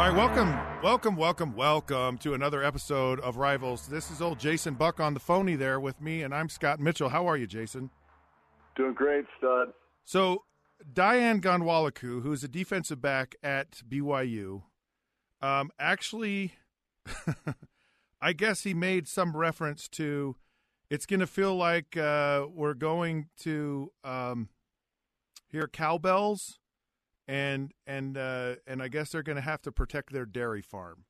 All right, welcome, welcome, welcome, welcome to another episode of Rivals. This is old Jason Buck on the phony there with me, and I'm Scott Mitchell. How are you, Jason? Doing great, stud. So, Dayan Ghanwoloku, who's a defensive back at BYU, um, actually, I guess he made some reference to it's going to feel like uh, we're going to um, hear cowbells and and uh, and I guess they're going to have to protect their dairy farm.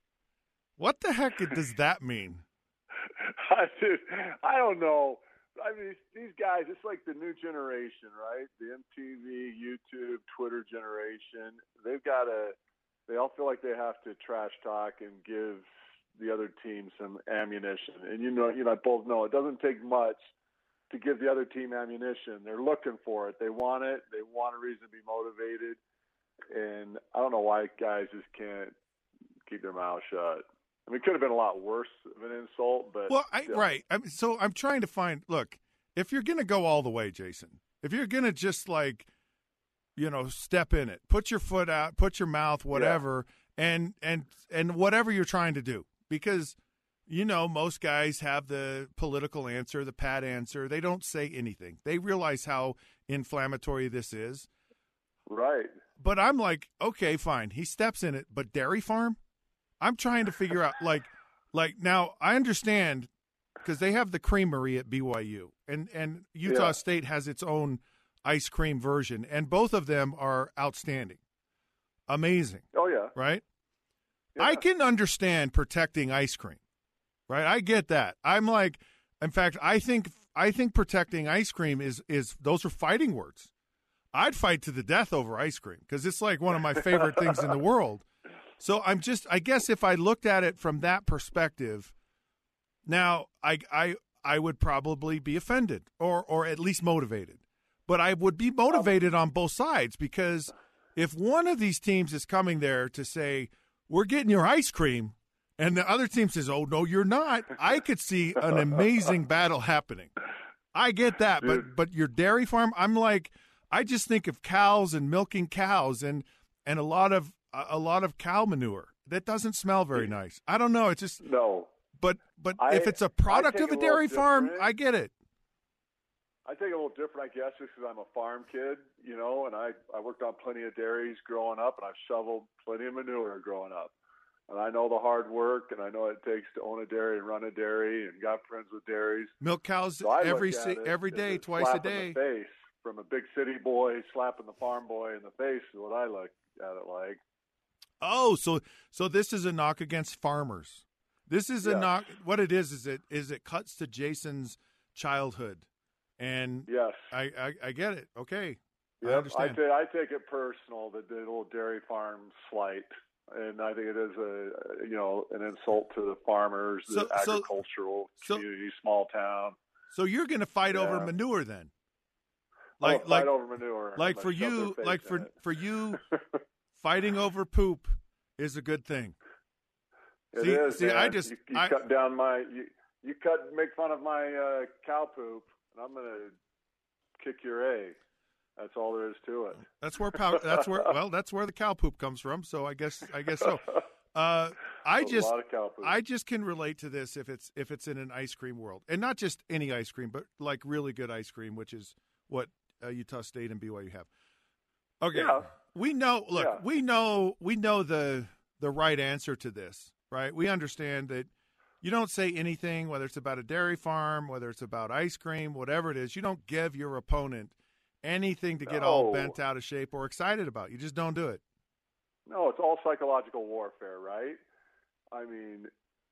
What the heck does that mean? Dude, I don't know. I mean, these guys, it's like the new generation, right? The MTV, YouTube, Twitter generation. They've got to, they all feel like they have to trash talk and give the other team some ammunition. And you know, you know, I both know it doesn't take much to give the other team ammunition. They're looking for it. They want it. They want a reason to be motivated and I don't know why guys just can't keep their mouth shut. I mean, it could have been a lot worse of an insult, but well, I, right. I'm, so I'm trying to find. Look, if you're going to go all the way, Jason, if you're going to just like, you know, step in it, put your foot out, put your mouth, whatever, yeah. and and and whatever you're trying to do, because you know most guys have the political answer, the pat answer. They don't say anything. They realize how inflammatory this is. Right but I'm like, okay, fine. He steps in it, but dairy farm? I'm trying to figure out like like now I understand because they have the creamery at BYU and and Utah yeah. State has its own ice cream version and both of them are outstanding. Amazing. Oh yeah. Right? Yeah. I can understand protecting ice cream. Right? I get that. I'm like in fact, I think I think protecting ice cream is is those are fighting words. I'd fight to the death over ice cream because it's like one of my favorite things in the world. So I'm just, I guess, if I looked at it from that perspective, now I I I would probably be offended or or at least motivated, but I would be motivated on both sides because if one of these teams is coming there to say we're getting your ice cream, and the other team says, "Oh no, you're not," I could see an amazing battle happening. I get that, but but your dairy farm, I'm like I just think of cows and milking cows and and a lot of a lot of cow manure. That doesn't smell very nice. I don't know. It's just no. But but I, if it's a product of a, a dairy farm, I get it. I think a little different, I guess, just because I'm a farm kid, you know, and I I worked on plenty of dairies growing up, and I've shoveled plenty of manure growing up, and I know the hard work, and I know what it takes to own a dairy and run a dairy, and got friends with dairies. Milk cows so every every day, twice a day. face from a big city boy slapping the farm boy in the face is what I look at it like. Oh, so so this is a knock against farmers. This is a knock. What it is is it is it cuts to Jason's childhood, and yes, I I, I get it. Okay, yep. I understand. I, I take it personal that the little dairy farm slight, and I think it is a you know an insult to the farmers, the so, agricultural so, community, small town. So you're going to fight yeah. over manure then? Like like over manure. Like for you, like for for you, fighting over poop is a good thing. It see, is, see, man. I just you, you I, cut down my you, you cut make fun of my uh, cow poop, and I'm gonna kick your A. That's all there is to it. That's where pow- that's where well that's where the cow poop comes from. So I guess I guess so. Uh, I just lot of cow poop. I just can relate to this if it's if it's in an ice cream world, and not just any ice cream, but like really good ice cream, which is what uh, Utah State and BYU have. Okay, Yeah. we know. Look, Yeah. we know we know the the right answer to this, right? We understand that you don't say anything, whether it's about a dairy farm, whether it's about ice cream, whatever it is. You don't give your opponent anything to get all bent out of shape or excited about. You just don't do it. No, it's all psychological warfare, right? I mean,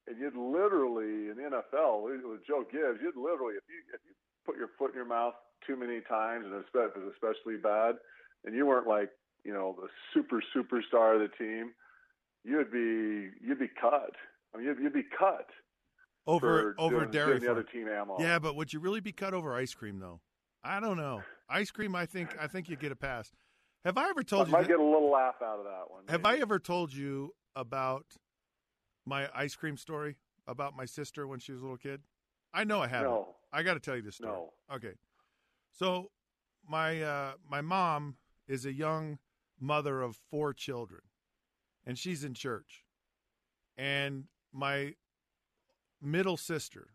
and you'd literally in the NFL with with Joe Gibbs, you'd literally if you if you put your foot in your mouth too many times, and if it's especially bad, and you weren't like you know the super superstar of the team, you'd be you'd be cut. I mean, you'd, you'd be cut Over over doing, dairy doing the other team ammo. Yeah, but would you really be cut over ice cream though? I don't know. Ice cream, I think I think you get a pass. Have I ever I told you? might that- get a little laugh out of that one. have maybe. I ever told you about my ice cream story about my sister when she was a little kid? I know I haven't. No. I got to tell you this story. No. Okay. So my uh, my mom is a young mother of four children, and she's in church. And my middle sister,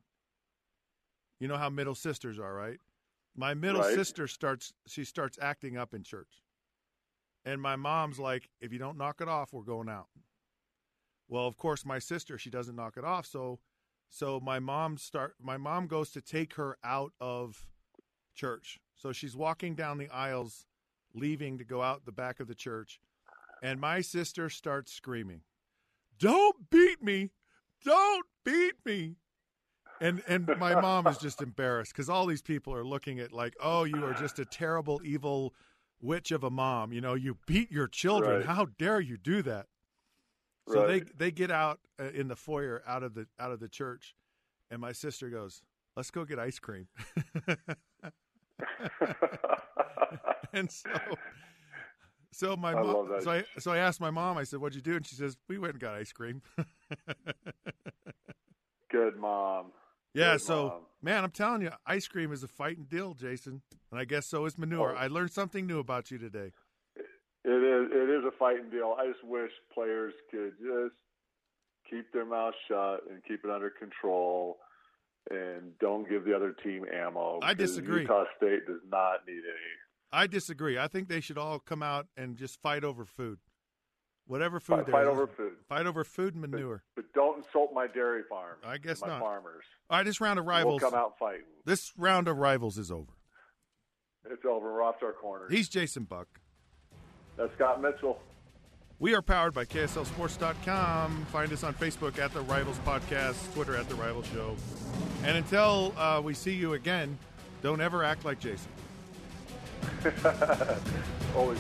you know how middle sisters are, right? My middle Right. sister starts she starts acting up in church. And my mom's like, if you don't knock it off, we're going out. Well, of course, my sister, she doesn't knock it off, so so my mom start my mom goes to take her out of church. So she's walking down the aisles, leaving to go out the back of the church, and my sister starts screaming, "Don't beat me! Don't beat me!" And and my mom is just embarrassed because all these people are looking at like, "Oh, you are just a terrible, evil witch of a mom. You know, you beat your children. Right. How dare you do that?" So Right. they they get out uh, in the foyer out of the out of the church, and my sister goes, "Let's go get ice cream." and so, so my I mom. So I so I asked my mom. I said, "What'd you do?" And she says, "We went and got ice cream." Good mom. yeah. Good So mom. man, I'm telling you, ice cream is a fighting deal, Jason. And I guess so is manure. Oh. I learned something new about you today. It is it is a fighting deal. I just wish players could just keep their mouth shut and keep it under control and don't give the other team ammo. I disagree. Utah State does not need any. I disagree. I think they should all come out and just fight over food. Whatever food Fight, there fight is. over food. Fight over food and manure. But don't insult my dairy farm. I guess my not. farmers. All right, this round of We'll come out fighting. This round of rivals is over. It's over. We're off to our corners. He's Jason Buck. That's Scott Mitchell. We are powered by KSLSports.com. Find us on Facebook at The Rivals Podcast, Twitter at The Rivals Show. And until uh, we see you again, don't ever act like Jason. Always